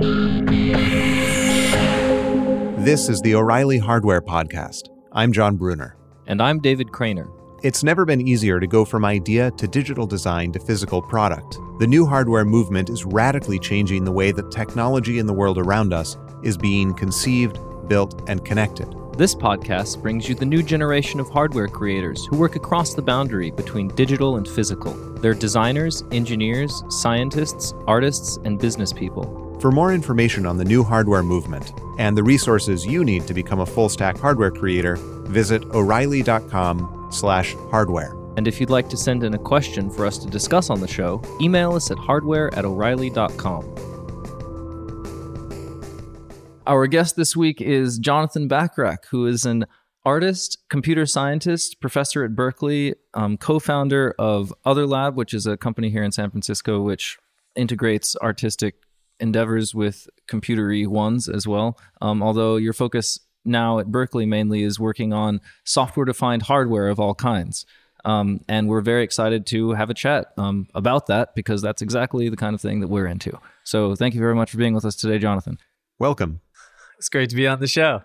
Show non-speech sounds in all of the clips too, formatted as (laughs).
This is the O'Reilly Hardware Podcast. I'm Jon Bruner. And I'm David Cranor. It's never been easier to go from idea to digital design to physical product. The new hardware movement is radically changing the way that technology in the world around us is being conceived, built, and connected. This podcast brings you the new generation of hardware creators who work across the boundary between digital and physical. They're designers, engineers, scientists, artists, and business people. For more information on the new hardware movement and the resources you need to become a full-stack hardware creator, visit o'reilly.com/hardware. And if you'd like to send in a question for us to discuss on the show, email us at hardware at o'reilly.com. Our guest this week is Jonathan Bachrach, who is an artist, computer scientist, professor at Berkeley, um, co founder of Otherlab, which is a company here in San Francisco which integrates artistic endeavors with computery ones as well. Um, although your focus now at Berkeley mainly is working on software defined hardware of all kinds. Um, and we're very excited to have a chat um, about that because that's exactly the kind of thing that we're into. So thank you very much for being with us today, Jonathan. Welcome. It's great to be on the show.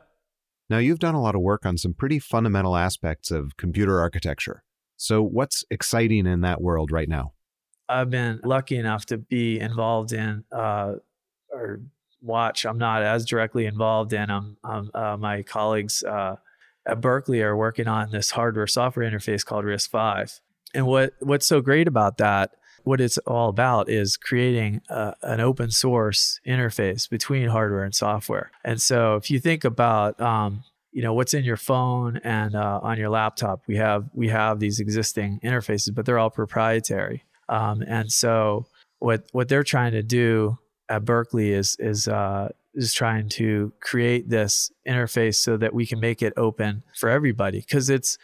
Now, you've done a lot of work on some pretty fundamental aspects of computer architecture. So, what's exciting in that world right now? I've been lucky enough to be involved in uh, or watch. I'm not as directly involved in them. Um, uh, my colleagues uh, at Berkeley are working on this hardware software interface called RISC-V. And what what's so great about that what it's all about is creating a, an open source interface between hardware and software. And so if you think about um, you know what's in your phone and uh, on your laptop, we have we have these existing interfaces, but they're all proprietary. Um, and so what what they're trying to do at Berkeley is is uh, is trying to create this interface so that we can make it open for everybody. Because it's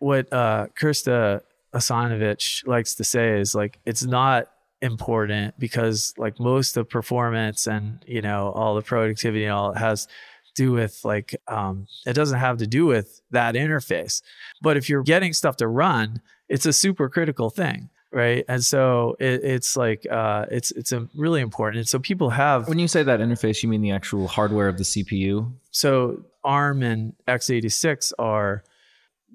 what uh, Krste Asanovic likes to say is like it's not important because like most of performance and you know all the productivity and all has to do with like um, it doesn't have to do with that interface. But if you're getting stuff to run it's a super critical thing right? And so it, it's like uh, it's it's a really important. And so people have when you say that interface you mean the actual hardware of the cpu so arm and x86 are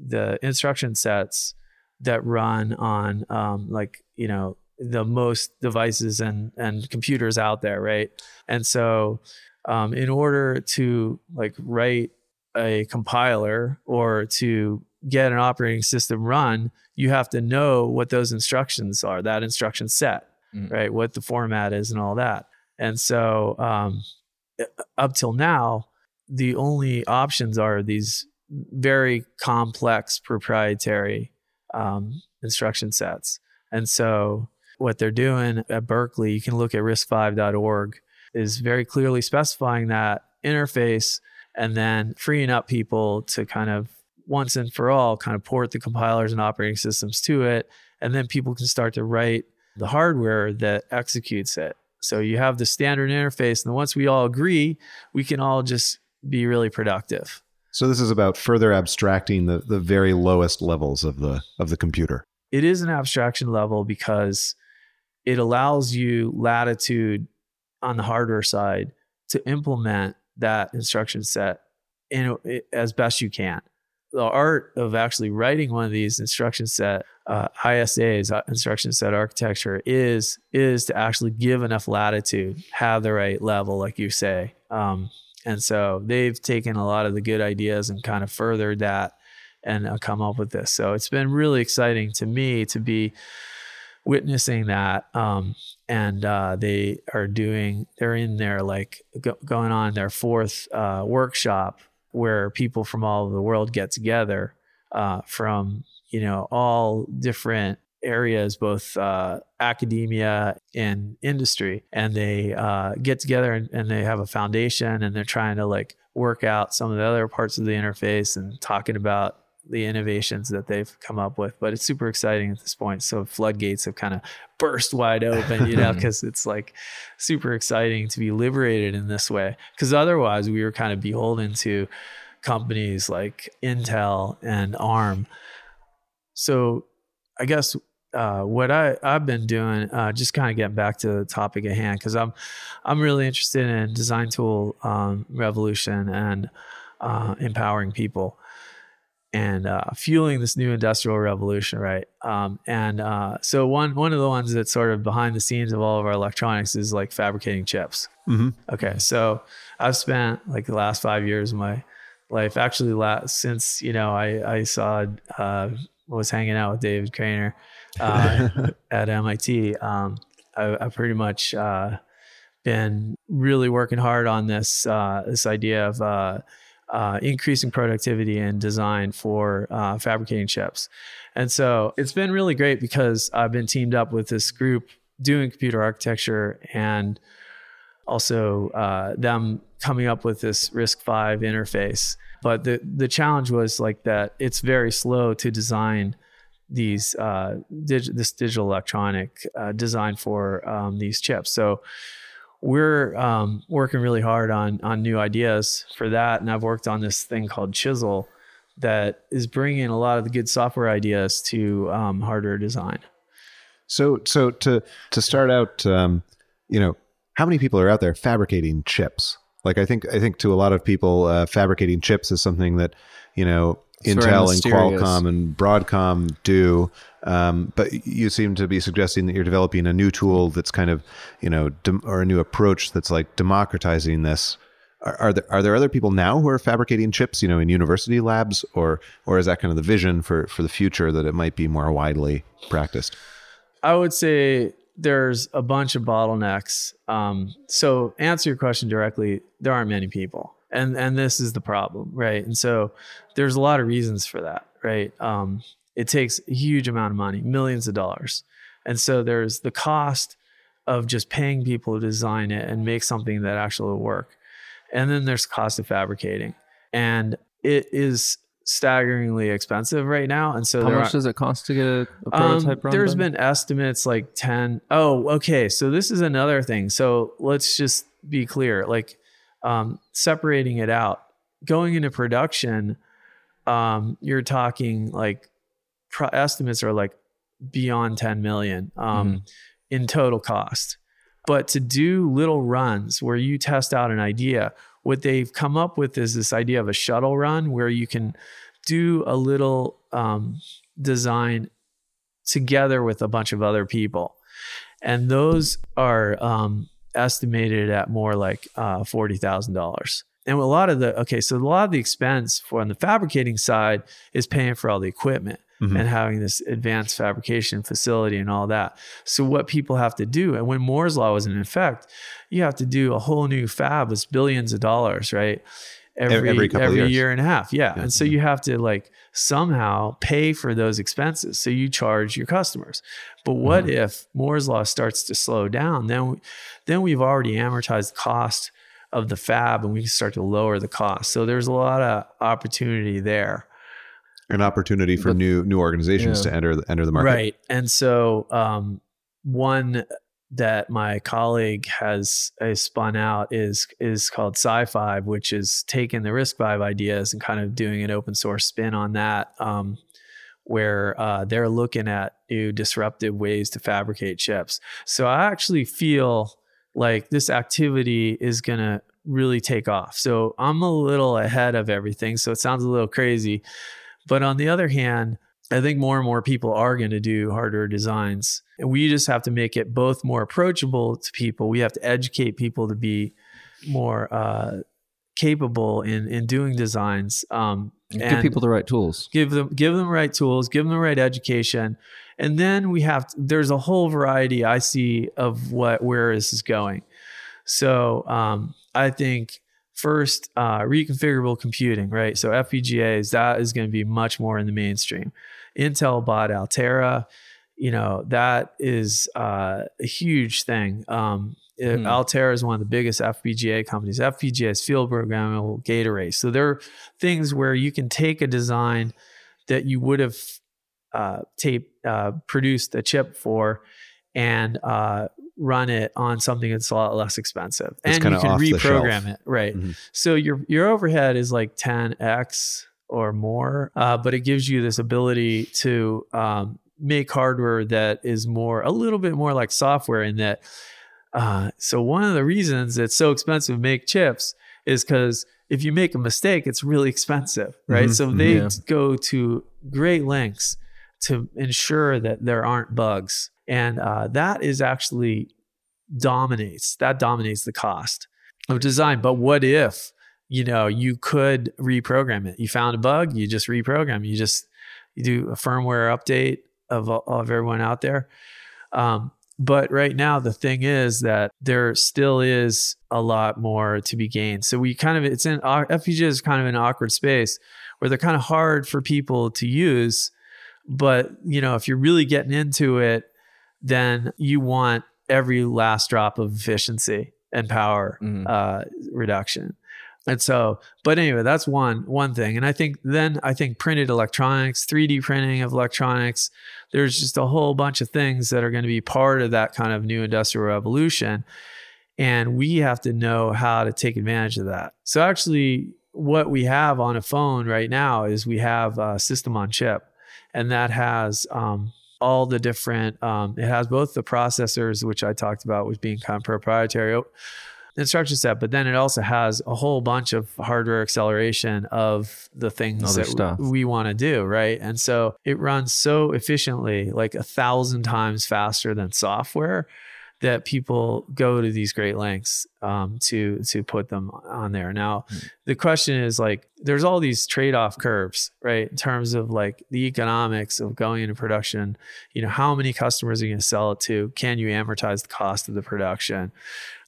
the instruction sets that run on um, like you know the most devices and and computers out there, right? And so, um, in order to like write a compiler or to get an operating system run, you have to know what those instructions are, that instruction set, mm. right? What the format is and all that. And so, um, up till now, the only options are these very complex proprietary um, instruction sets. And so what they're doing at Berkeley, you can look at riscv.org, is very clearly specifying that interface and then freeing up people to kind of once and for all kind of port the compilers and operating systems to it. And then people can start to write the hardware that executes it. So you have the standard interface. And once we all agree, we can all just be really productive. So this is about further abstracting the, the very lowest levels of the of the computer. It is an abstraction level because it allows you latitude on the hardware side to implement that instruction set in as best you can. The art of actually writing one of these instruction set uh, ISAs, uh, instruction set architecture, is is to actually give enough latitude, have the right level, like you say, um, and so they've taken a lot of the good ideas and kind of furthered that and uh, come up with this. So it's been really exciting to me to be witnessing that. Um, and uh, they are doing, they're in there like go, going on their fourth uh, workshop where people from all over the world get together uh, from, you know, all different areas, both uh, academia and industry, and they uh, get together and, and, they have a foundation and they're trying to like work out some of the other parts of the interface and talking about the innovations that they've come up with. But it's super exciting at this point. So floodgates have kind of burst wide open, you know, (laughs) because it's like super exciting to be liberated in this way. Because otherwise, we were kind of beholden to companies like Intel and ARM. So I guess uh, what I I've been doing, uh, just kind of getting back to the topic at hand, because I'm I'm really interested in design tool um, revolution and uh, empowering people and uh, fueling this new industrial revolution, right? Um, and uh, so one one of the ones that's sort of behind the scenes of all of our electronics is like fabricating chips. Mm-hmm. Okay, so I've spent like the last five years of my life, actually, last since you know I I saw uh, was hanging out with David Cranor uh, (laughs) at MIT. Um, I, I pretty much uh, been really working hard on this uh, this idea of uh, increasing productivity and design for uh, fabricating chips. And so it's been really great because I've been teamed up with this group doing computer architecture and also uh, them coming up with this RISC-V interface. But the the challenge was like that it's very slow to design these uh, dig- this digital electronic uh, design for um, these chips. So we're um, working really hard on on new ideas for that, and I've worked on this thing called Chisel that is bringing a lot of the good software ideas to um, hardware design. So, so to to start out, um, you know, how many people are out there fabricating chips? Like, I think I think to a lot of people, uh, fabricating chips is something that you know Intel and. Qualcomm and Broadcom do. Um, but you seem to be suggesting that you're developing a new tool that's kind of, you know, dem- or a new approach that's like democratizing this. Are, are there are there other people now who are fabricating chips, you know, in university labs, or or is that kind of the vision for for the future that it might be more widely practiced? I would say there's a bunch of bottlenecks. Um, so answer your question directly, there aren't many people. And and this is the problem, right? And so there's a lot of reasons for that, right? Um, it takes a huge amount of money, millions of dollars. And so there's the cost of just paying people to design it and make something that actually will work. And then there's cost of fabricating. And it is staggeringly expensive right now. And so How much are- does it cost to get a, a um, prototype run? there's done? been estimates like 10 oh okay so this is another thing so let's just be clear like um, separating it out going into production um, you're talking like pro- estimates are like beyond 10 million um, Mm-hmm. in total cost but to do little runs where you test out an idea what they've come up with is this idea of a shuttle run where you can do a little um, design together with a bunch of other people and those are um, estimated at more like uh, $40000 and a lot of the okay so a lot of the expense for on the fabricating side is paying for all the equipment Mhm. and having this advanced fabrication facility and all that so what people have to do and when moore's law was in effect you have to do a whole new fab with billions of dollars right every every every year and a half yeah. Yeah. and so you have to like somehow pay for those expenses so you charge your customers but what Mm-hmm. if moore's law starts to slow down then we, then we've already amortized the cost of the fab and we can start to lower the cost so there's a lot of opportunity there An opportunity for But- new new organizations Yeah. to enter the, enter the market. Right. And so um, one that my colleague has, has spun out is is called SiFive, which is taking the RISC-V ideas and kind of doing an open source spin on that, um, where uh, they're looking at new disruptive ways to fabricate chips. So I actually feel like this activity is gonna really take off. So I'm a little ahead of everything. So it sounds a little crazy. But on the other hand, I think more and more people are going to do hardware designs. And we just have to make it both more approachable to people. We have to educate people to be more uh, capable in, in doing designs. Um, Give people the right tools. give them give them the right tools, give them the right education, and then we have to, there's a whole variety I see of what where this is going. So um, I think first uh, reconfigurable computing, right? So FPGAs that is going to be much more in the mainstream. Intel bought Altera, you know that is uh, a huge thing. Um, Hmm. Altera is one of the biggest FPGA companies. FPGA is field programmable gate arrays. So there are things where you can take a design that you would have uh, tape uh, produced a chip for and uh, run it on something that's a lot less expensive, It's and you can reprogram it. Right. Mhm. So your your overhead is like 10x or more, uh, but it gives you this ability to um, make hardware that is more a little bit more like software in that uh, so one of the reasons it's so expensive to make chips is because if you make a mistake, it's really expensive, right? Mhm. So they Yeah. go to great lengths to ensure that there aren't bugs, and uh, that is actually dominates that dominates the cost of design. But what if you know you could reprogram it? You found a bug, you just reprogram. You just you do a firmware update of of everyone out there. Um, but right now, the thing is that there still is a lot more to be gained. So we kind of it's in our FPGA is kind of an awkward space where they're kind of hard for people to use. But you know, if you're really getting into it, then you want every last drop of efficiency and power Mhm. uh, reduction. And so, but anyway, that's one one thing. And I think then I think printed electronics, 3D printing of electronics, there's just a whole bunch of things that are going to be part of that kind of new industrial revolution. And we have to know how to take advantage of that. So actually, what we have on a phone right now is we have a system on chip, and that has um, all the different. Um, it has both the processors, which I talked about, with being kind of proprietary instruction set, but then it also has a whole bunch of hardware acceleration of the things Other that stuff. we want to do, right? And so it runs so efficiently, like a thousand times faster than software, that people go to these great lengths um, to to put them on there. Now, Hmm. the question is like, there's all these trade off curves, right? In terms of like the economics of going into production. You know, how many customers are you going to sell it to? Can you amortize the cost of the production?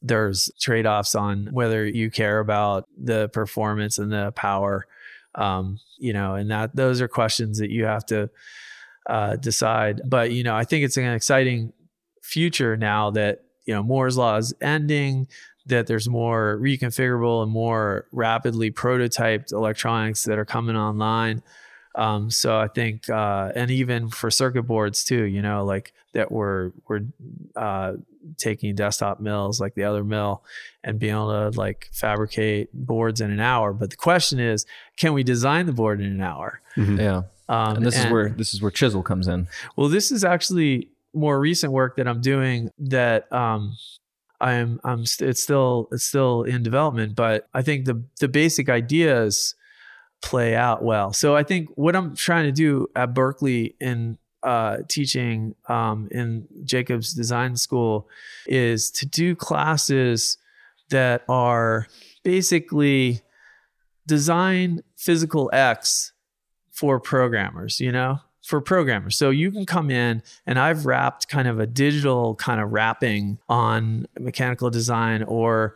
There's trade offs on whether you care about the performance and the power. Um, you know, and that those are questions that you have to uh, decide. But you know, I think it's an exciting future now that you know Moore's law is ending. That there's more reconfigurable and more rapidly prototyped electronics that are coming online. Um, so I think, uh, and even for circuit boards too, you know, like that we're we're uh, taking desktop mills like the Othermill and being able to like fabricate boards in an hour. But the question is, can we design the board in an hour? Yeah. Um, And this is where this is where chisel comes in. well, this is actually more recent work that I'm doing that um, I'm I'm st- it's still it's still in development, but I think the the basic ideas play out well. So I think what I'm trying to do at Berkeley in uh, teaching um, in Jacobs Design School is to do classes that are basically design physical X for programmers, you know, for programmers. So you can come in and I've wrapped kind of a digital kind of wrapping on mechanical design or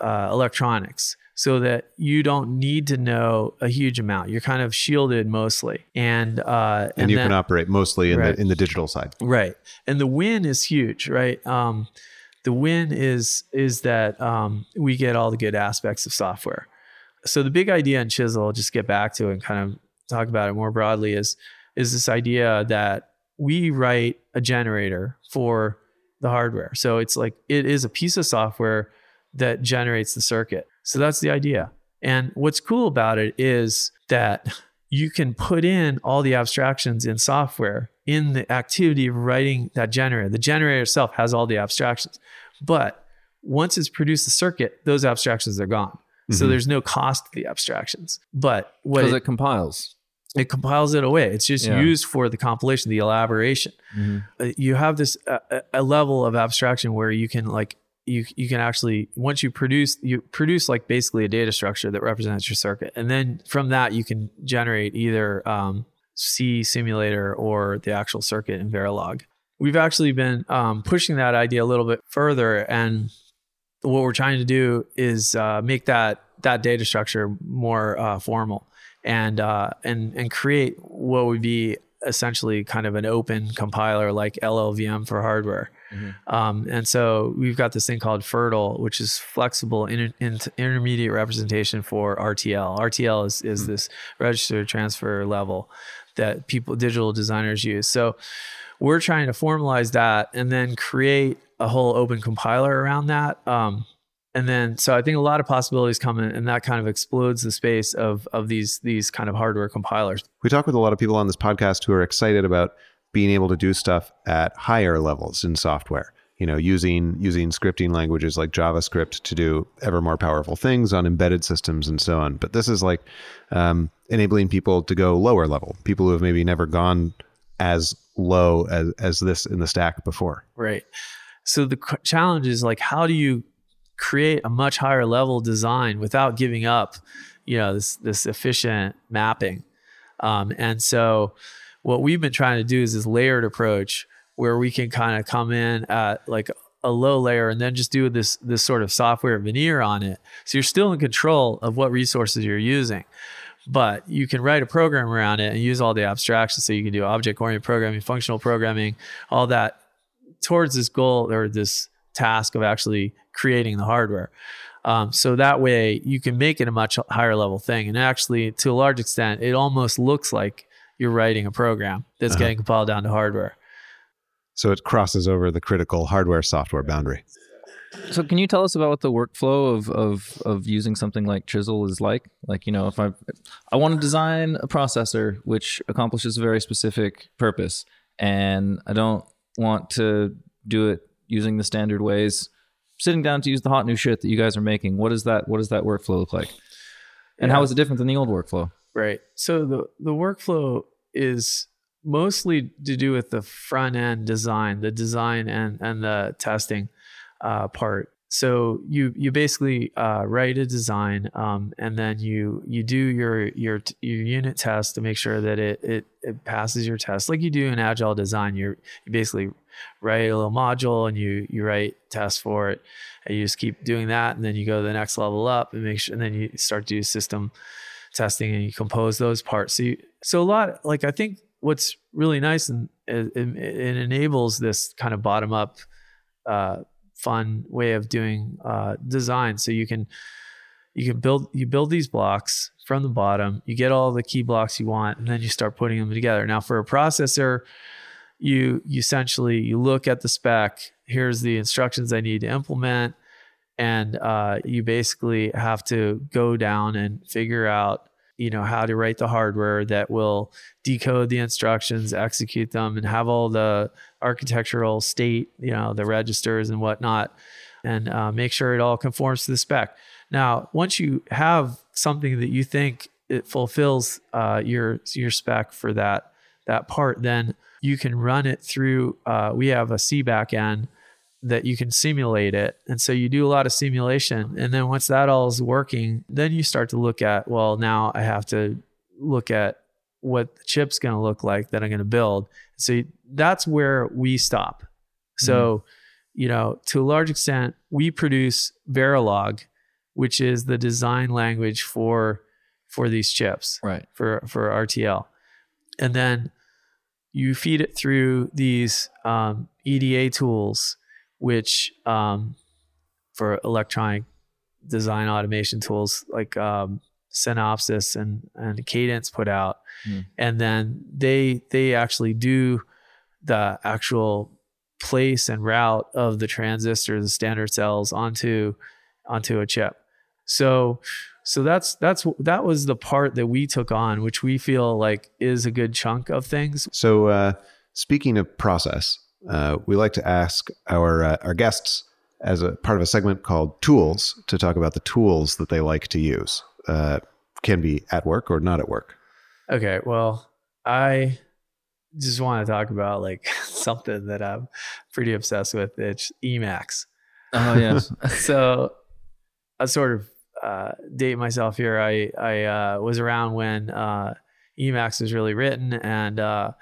uh, electronics so that you don't need to know a huge amount. You're kind of shielded mostly. And, uh, and, you then- can operate mostly in Right. the in the digital side. Right. And the win is huge, right? Um, the win is is that um, we get all the good aspects of software. So the big idea in Chisel, I'll just get back to and kind of talk about it more broadly, is is this idea that we write a generator for the hardware. So it's like it is a piece of software that generates the circuit. So that's the idea. And what's cool about it is that you can put in all the abstractions in software in the activity of writing that generator. The generator itself has all the abstractions. But once it's produced the circuit, those abstractions are gone. So Mhm. there's no cost to the abstractions. But what Because it, it compiles. It compiles it away. It's just Yeah. used for the compilation, the elaboration. Uh, you have this uh, a- a level of abstraction where you can like you you can actually once you produce you produce like basically a data structure that represents your circuit, and then from that you can generate either um, C simulator or the actual circuit in Verilog. We've actually been um, pushing that idea a little bit further, and what we're trying to do is uh, make that that data structure more uh, formal and uh, and and create what would be essentially kind of an open compiler like LLVM for hardware. Um, and so we've got this thing called FIRRTL, which is flexible inter- inter- intermediate representation for RTL. RTL is is this register transfer level that people digital designers use. So we're trying to formalize that and then create a whole open compiler around that. Um, and then so I think a lot of possibilities come in, and that kind of explodes the space of of these these kind of hardware compilers. We talk with a lot of people on this podcast who are excited about being able to do stuff at higher levels in software you know using using scripting languages like javascript to do ever more powerful things on embedded systems and so on. But this is like um, enabling people to go lower level people who have maybe never gone as low as, as this in the stack before. Right. So the challenge is like how do you create a much higher level design without giving up you know this this efficient mapping um, and so what we've been trying to do is this layered approach where we can kind of come in at like a low layer and then just do this this sort of software veneer on it. So you're still in control of what resources you're using. But you can write a program around it and use all the abstractions. So you can do object oriented programming, functional programming, all that towards this goal or this task of actually creating the hardware. Um, so that way you can make it a much higher level thing. And actually, to a large extent, it almost looks like you're writing a program that's uh-huh. getting compiled down to hardware. So it crosses over the critical hardware software boundary. So can you tell us about what the workflow of, of, of using something like Chisel is like? Like, you know, if I I want to design a processor which accomplishes a very specific purpose and I don't want to do it using the standard ways, sitting down to use the hot new shit that you guys are making, what is that what does that workflow look like? And yeah. how is it different than the old workflow? Right. So the the workflow is mostly to do with the front end design, the design and and the testing uh, part. So you you basically uh, write a design, um, and then you you do your your your unit test to make sure that it it, it passes your test, like you do in agile design. You're you basically write a little module and you you write tests for it, and you just keep doing that, and then you go to the next level up and make sure, and then you start to do system testing and you compose those parts. So you, so a lot like I think what's really nice and it, it, enables this kind of bottom up uh, fun way of doing uh, design. So you can you can build you build these blocks from the bottom you get all the key blocks you want and then you start putting them together. Now for a processor you, you essentially you look at the spec here's the instructions i need to implement and uh, you basically have to go down and figure out you know how to write the hardware that will decode the instructions execute them and have all the architectural state you know the registers and whatnot and uh, make sure it all conforms to the spec. Now once you have something that you think it fulfills uh, your your spec for that that part then you can run it through uh, we have a c backend that you can simulate it. And so you do a lot of simulation. And then once that all is working, then you start to look at, well, now I have to look at what the chip's going to look like that I'm going to build. So that's where we stop. So, mm-hmm. you know, to a large extent, we produce Verilog, which is the design language for for these chips, right? For for RTL, and then you feed it through these um, EDA tools which um, for electronic design automation tools like um, Synopsys and and Cadence put out, mm. and then they they actually do the actual place and route of the transistors, the standard cells onto onto a chip. So so that's that's that was the part that we took on, which we feel like is a good chunk of things. So uh, speaking of process, uh, we like to ask our uh, our guests as a part of a segment called Tools to talk about the tools that they like to use. Uh, can be at work or not at work. Okay, well, I just want to talk about like (laughs) something that I'm pretty obsessed with. It's Emacs. Oh yes. (laughs) so I sort of uh, date myself here. I I uh, was around when uh, Emacs was really written, and uh,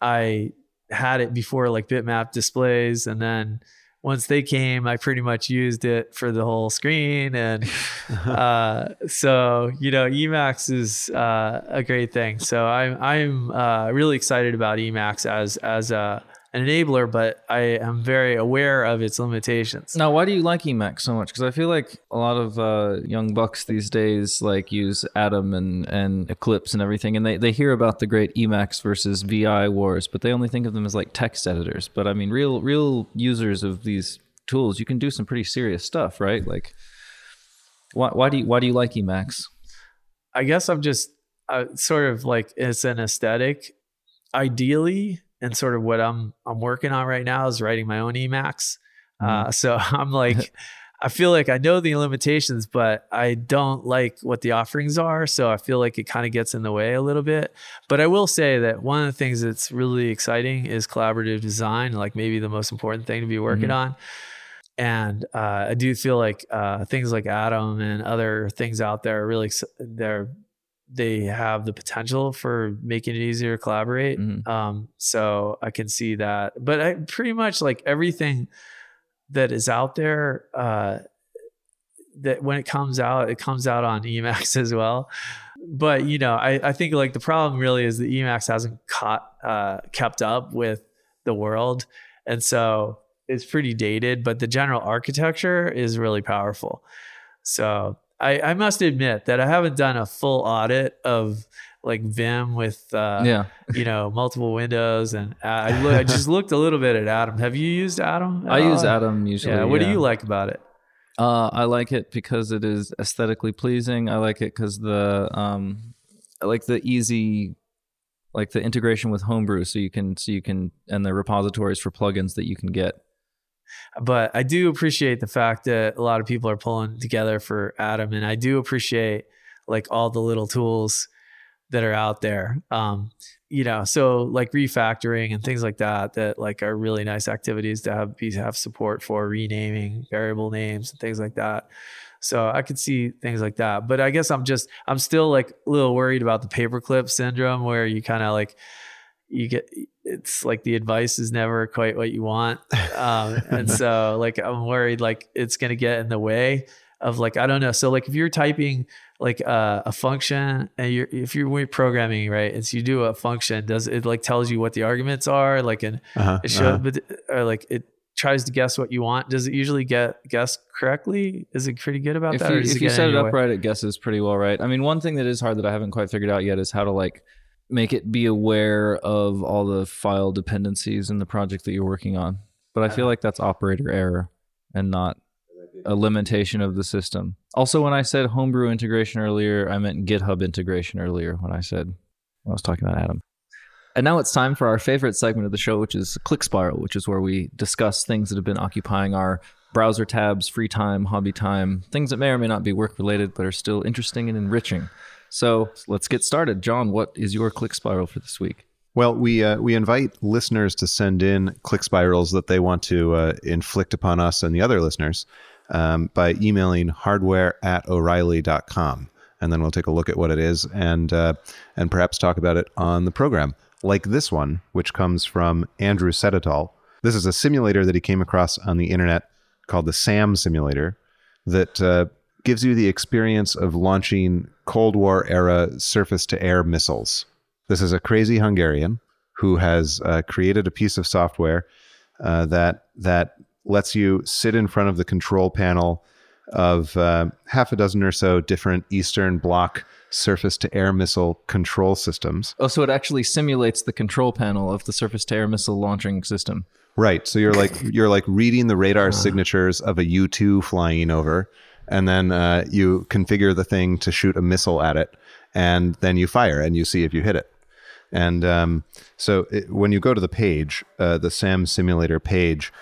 I had it before like bitmap displays and then once they came i pretty much used it for the whole screen and (laughs) uh, so you know emacs is uh, a great thing so i'm i'm uh, really excited about emacs as as a an enabler, but I am very aware of its limitations. Now, why do you like Emacs so much? Because I feel like a lot of uh, young bucks these days like use Atom and, and Eclipse and everything, and they, they hear about the great Emacs versus VI wars, but they only think of them as like text editors. But I mean, real real users of these tools, you can do some pretty serious stuff, right? Like, why why do you why do you like Emacs? I guess I'm just uh, sort of like it's an aesthetic. Ideally, and sort of what I'm I'm working on right now is writing my own Emacs. Mm-hmm. Uh, (laughs) so I'm like, (laughs) I feel like I know the limitations, but I don't like what the offerings are. So I feel like it kind of gets in the way a little bit. But I will say that one of the things that's really exciting is collaborative design, like maybe the most important thing to be working mm-hmm. on. And uh, I do feel like uh, things like Atom and other things out there are really they're they have the potential for making it easier to collaborate. Mm-hmm. Um, so I can see that. But I pretty much like everything that is out there uh, that when it comes out, it comes out on (laughs) Emacs as well. But you know, I, I think like the problem really is the Emacs hasn't caught uh, kept up with the world, and so it's pretty dated. But the general architecture is really powerful. So I, I must admit that I haven't done a full audit of like Vim with uh, yeah, you know, multiple windows, and I, look, I just (laughs) looked a little bit at Atom. Have you used Atom? I use Atom usually. Yeah. What yeah. do you like about it? Uh, I like it because it is aesthetically pleasing. I like it because the um, I like the easy, like the integration with Homebrew, so you can so you can and the repositories for plugins that you can get. But I do appreciate the fact that a lot of people are pulling together for Atom, and I do appreciate like all the little tools that are out there. Um, you know, so like refactoring and things like that, that like are really nice activities to have be have support for renaming variable names and things like that. So I could see things like that. But I guess I'm just I'm still like a little worried about the paperclip syndrome where you kind of like you get it's like the advice is never quite what you want. Um, (laughs) and so like I'm worried like it's gonna get in the way of like I don't know. So like if you're typing like uh, a function and you're if you're programming right and so you do a function does it like tells you what the arguments are like and uh-huh, it shows uh-huh. but or like it tries to guess what you want does it usually get guess correctly is it pretty good about if that you, if you set it up right it guesses pretty well right i mean one thing that is hard that i haven't quite figured out yet is how to like make it be aware of all the file dependencies in the project that you're working on but i feel like that's operator error and not a limitation of the system. Also, when I said homebrew integration earlier, I meant GitHub integration earlier when I said I was talking about Atom. And now it's time for our favorite segment of the show, which is Click Spiral, which is where we discuss things that have been occupying our browser tabs, free time, hobby time, things that may or may not be work related, but are still interesting and enriching. So let's get started. John, what is your Click Spiral for this week? Well, we uh, we invite listeners to send in click spirals that they want to uh, inflict upon us and the other listeners um, by emailing hardware at o'reilly.com. And then we'll take a look at what it is and, uh, and perhaps talk about it on the program. Like this one, which comes from Andrew Sedatal. This is a simulator that he came across on the internet called the SAM simulator that uh, gives you the experience of launching Cold War era surface to air missiles. This is a crazy Hungarian who has uh, created a piece of software uh, that that lets you sit in front of the control panel of uh, half a dozen or so different Eastern Bloc surface to air missile control systems. Oh, so it actually simulates the control panel of the surface to air missile launching system. Right. So you're like you're like reading the radar uh. signatures of a U two flying over, and then uh, you configure the thing to shoot a missile at it, and then you fire and you see if you hit it. And um, so it, when you go to the page, uh, the SAM simulator page,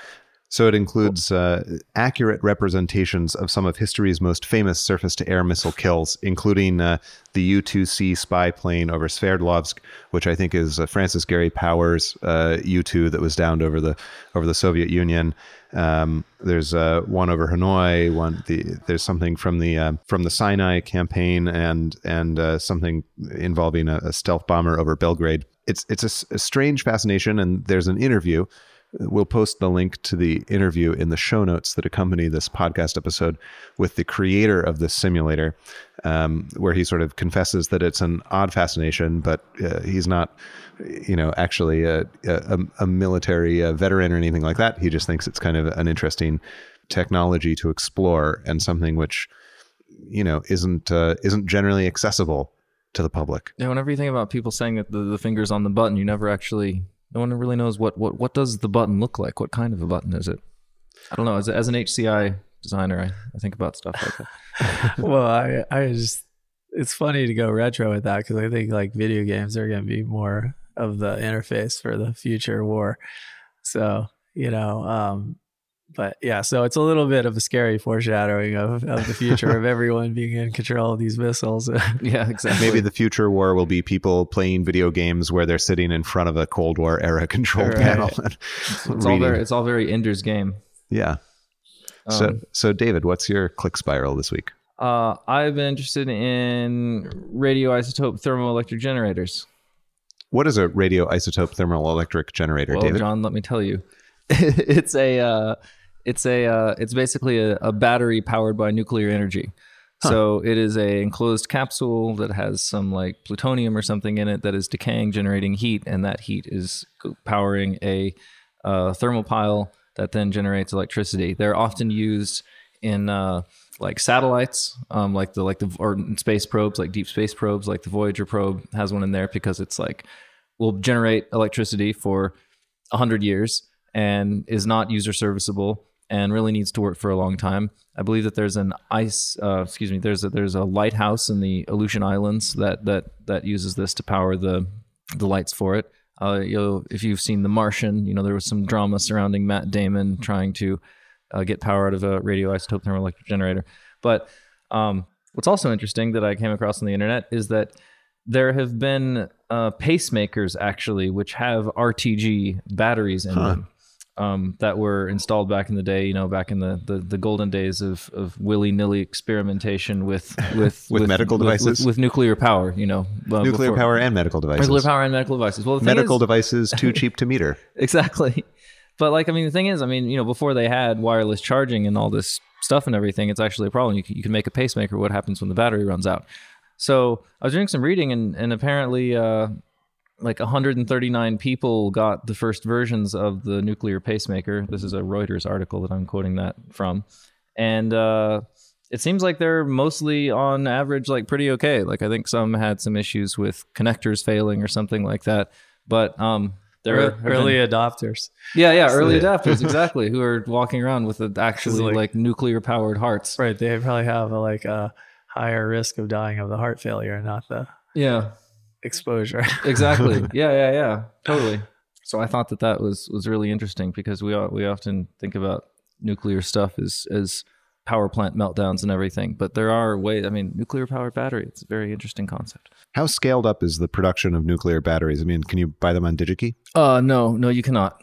so it includes uh, accurate representations of some of history's most famous surface to air missile kills, including uh, the U 2C spy plane over Sverdlovsk, which I think is uh, Francis Gary Powers' uh, U 2 that was downed over the, over the Soviet Union. Um, there's uh, one over Hanoi. One the, there's something from the uh, from the Sinai campaign, and and something involving a, a, stealth bomber over Belgrade. It's it's a, a strange fascination, and there's an interview We'll post the link to the interview in the show notes that accompany this podcast episode with the creator of this simulator, um, where he sort of confesses that it's an odd fascination, but uh, he's not, you know, actually a, a, a military a veteran or anything like that. He just thinks it's kind of an interesting technology to explore and something which, you know, isn't uh, isn't generally accessible to the public. Yeah, whenever you think about people saying that the, the finger's on the button, you never actually no one really knows what, what, what does the button look like? What kind of a button is it? I don't know. As, as an HCI designer, I, I think about stuff like that. (laughs) well, I, I just, it's funny to go retro with that because I think like video games are going to be more of the interface for the future war. So you know, um, but yeah, so it's a little bit of a scary foreshadowing of, of the future of (laughs) everyone being in control of these missiles. (laughs) yeah, exactly. Maybe the future war will be people playing video games where they're sitting in front of a Cold War era (laughs) control Right. panel. it's all very it's all very Ender's game. yeah. so, Um, so David, what's your click spiral this week? Uh, I've been interested in radioisotope thermoelectric generators. What is a radioisotope thermoelectric generator, Well, David? John, let me tell you, it's a uh, it's a uh, it's basically a, a battery powered by nuclear energy. So it is a enclosed capsule that has some like plutonium or something in it that is decaying, generating heat, and that heat is powering a uh, thermal pile that then generates electricity. They're often used in uh, like satellites, um, like the like the or space probes, like deep space probes, like the Voyager probe has one in there because it's like will generate electricity for hundred years and is not user serviceable and really needs to work for a long time. I believe that there's an ice, uh, excuse me, there's a, there's a lighthouse in the Aleutian Islands that that that uses this to power the the lights for it. Uh, you know, if you've seen The Martian, you know there was some drama surrounding Matt Damon trying to uh, get power out of a radioisotope thermoelectric generator. But um, what's also interesting that I came across on the internet is that there have been uh, pacemakers actually which have RTG batteries in them um, that were installed back in the day. You know, back in the the, the golden days of, of willy nilly experimentation (laughs) with with With medical devices? with, with nuclear power. You know, uh, Nuclear before- power and medical devices. nuclear power and medical devices. Well, the thing medical is- devices too (laughs) cheap to meter. exactly. But like, I mean, the thing is, I mean, you know, before they had wireless charging and all this stuff and everything, it's actually a problem. You can, you can make a pacemaker. What happens when the battery runs out? So I was doing some reading, and and apparently, uh, like 139 people got the first versions of the nuclear pacemaker. This is a Reuters article that I'm quoting that from, and uh, it seems like they're mostly on average like pretty okay. Like I think some had some issues with connectors failing or something like that, but um. There Ear- have been- early adopters. yeah, yeah, early Yeah. adapters, (laughs) exactly, who are walking around with actually like- like, nuclear powered hearts. Right. They probably have a, like a higher risk of dying of the heart failure, not the Yeah, exposure. (laughs) exactly. (laughs) yeah, yeah, yeah, totally. So I thought that that was was really interesting because we we often think about nuclear stuff as as power plant meltdowns and everything, but there are ways. I mean, nuclear powered battery. It's a very interesting concept. How scaled up is the production of nuclear batteries? I mean, can you buy them on DigiKey? Uh, no, no, you cannot.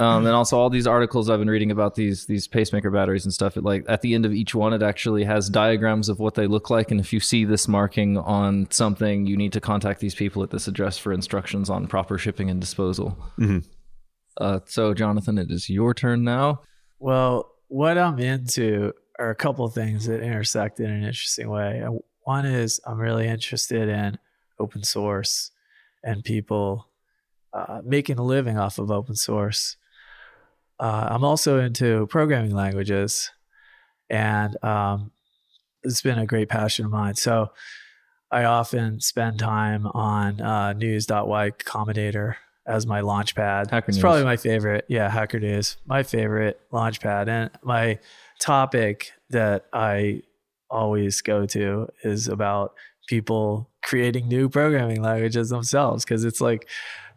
Um, and also all these articles I've been reading about these these pacemaker batteries and stuff. It like at the end of each one, it actually has diagrams of what they look like. And if you see this marking on something, you need to contact these people at this address for instructions on proper shipping and disposal. Mhm. Uh, so Jonathan, it is your turn now. Well, what I'm into are a couple of things that intersect in an interesting way. One is I'm really interested in open source and people uh, making a living off of open source. Uh, I'm also into programming languages, and um, it's been a great passion of mine. So I often spend time on uh, news.y as my launch pad. Hacker it's News. probably my favorite. Yeah, Hacker News, my favorite launch pad. And my topic that I always go to is about people creating new programming languages themselves because it's like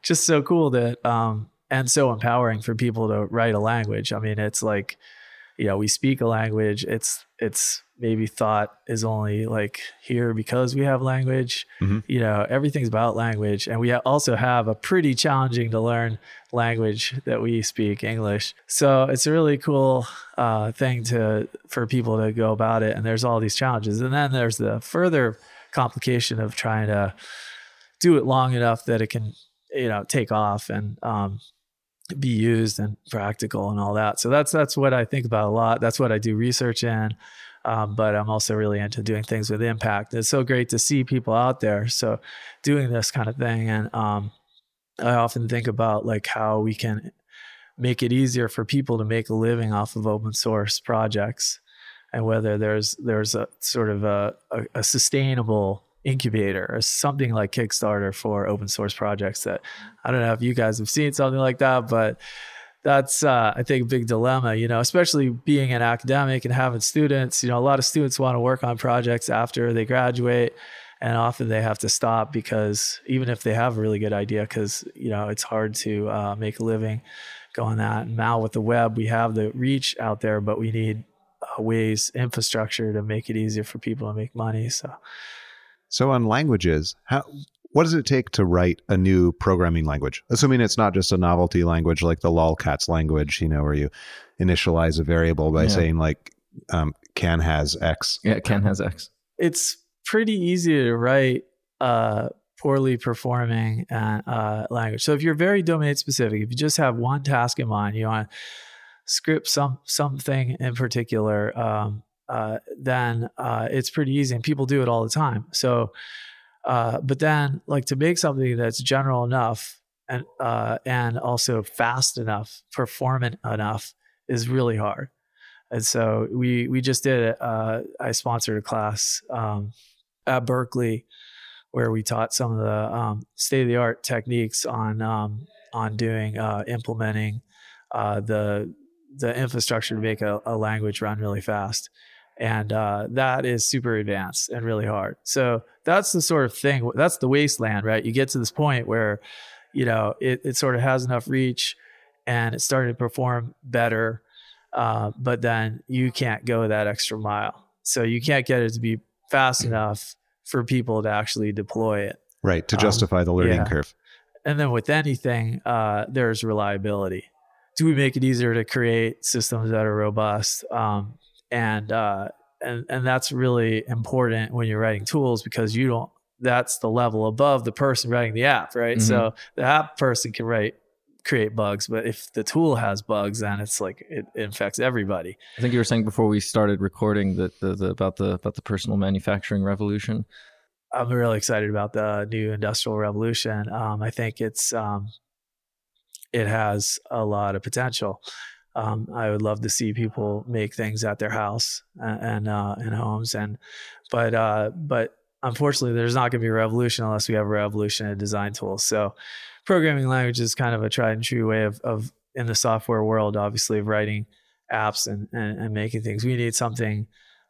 just so cool that um and so empowering for people to write a language. I mean, it's like you know, we speak a language. It's it's maybe thought is only like here because we have language. Mhm. You know, everything's about language, and we ha- also have a pretty challenging to learn language that we speak, English. So it's a really cool uh, thing to for people to go about it. And there's all these challenges, and then there's the further complication of trying to do it long enough that it can, you know, take off and um, be used and practical and all that. So that's that's what I think about a lot. That's what I do research in. Um, but I'm also really into doing things with impact. It's so great to see people out there. So doing this kind of thing, and um, I often think about like how we can make it easier for people to make a living off of open source projects, and whether there's there's a sort of a, a, a sustainable incubator or something like Kickstarter for open source projects that I don't know if you guys have seen something like that, but that's uh, I think a big dilemma, you know, especially being an academic and having students. You know, a lot of students want to work on projects after they graduate, and often they have to stop because even if they have a really good idea, because you know it's hard to uh, make a living going that. And now with the web, we have the reach out there, but we need uh, ways, infrastructure to make it easier for people to make money. So, so on languages, how what does it take to write a new programming language? Assuming it's not just a novelty language like the lolcats language, you know, where you initialize a variable by yeah. saying like um, can has x. Yeah, can has x. It's pretty easy to write uh, poorly performing uh, uh, language. So if you're very domain specific, if you just have one task in mind, you want to script some something in particular, um, uh, then uh, it's pretty easy, and people do it all the time. So, uh, but then like to make something that's general enough and uh, and also fast enough, performant enough, is really hard. And so we we just did it. I sponsored a class um, at Berkeley where we taught some of the um, state of the art techniques on um, on doing uh, implementing uh, the the infrastructure to make a, a, language run really fast, and uh, that is super advanced and really hard. So that's the sort of thing. That's the wasteland, right? You get to this point where you know it, it sort of has enough reach, and it's starting to perform better, uh, but then you can't go that extra mile. So you can't get it to be fast enough for people to actually deploy it. Right, to um, justify um, the learning yeah. curve. And then with anything, uh, there's reliability. Do we make it easier to create systems that are robust? Um, and uh, and and that's really important when you're writing tools because you don't. That's the level above the person writing the app, right? Mm-hmm. So the app person can write create bugs but if the tool has bugs then it's like it, it infects everybody i think you were saying before we started recording that the, the, about the about the personal manufacturing revolution i'm really excited about the new industrial revolution um, i think it's um, it has a lot of potential um, I would love to see people make things at their house and and, uh, and homes and but uh, but unfortunately there's not going to be a revolution unless we have a revolution in design tools so programming language is kind of a tried and true way of, of in the software world, obviously, of writing apps and, and, and making things. We need something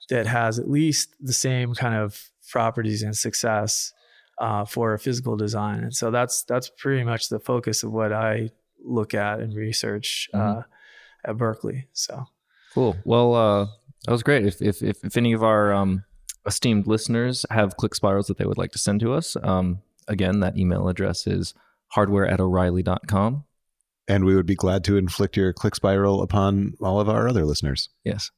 that has at least the same kind of properties and success uh, for physical design. And so that's that's pretty much the focus of what I look at and research mm-hmm. uh, at Berkeley. So cool. Well, uh, that was great. If if if, if any of our um, esteemed listeners have click spirals that they would like to send to us, um, again, that email address is hardware at O'Reilly.com. And we would be glad to inflict your click spiral upon all of our other listeners. Yes.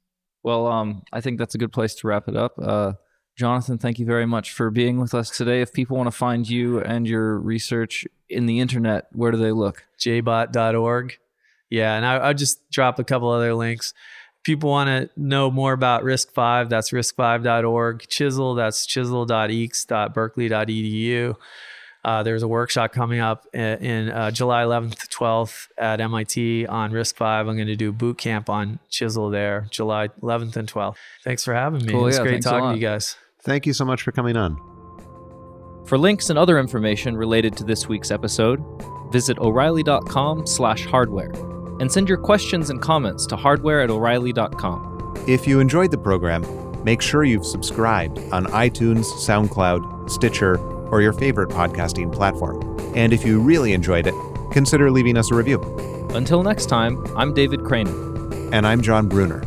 Well, um, I think that's a good place to wrap it up. Uh, Jonathan, thank you very much for being with us today. If people want to find you and your research in the internet, where do they look? jbot.org. Yeah, and I, will just drop a couple other links. People want to know more about RISC-V, that's riscv.org. Chisel, that's chisel.eecs.berkeley.edu. Uh, there's a workshop coming up in, in uh, July 11th to 12th at MIT on RISC-V. I'm going to do boot camp on Chisel there, July 11th and 12th. Thanks for having me. Cool, it's yeah, great talking to you guys. Thank you so much for coming on. For links and other information related to this week's episode, visit o'reilly.com slash hardware and send your questions and comments to hardware at o'reilly.com. If you enjoyed the program, make sure you've subscribed on iTunes, SoundCloud, Stitcher, or your favorite podcasting platform. And if you really enjoyed it, consider leaving us a review. Until next time, I'm David Cranor. And I'm Jon Bruner.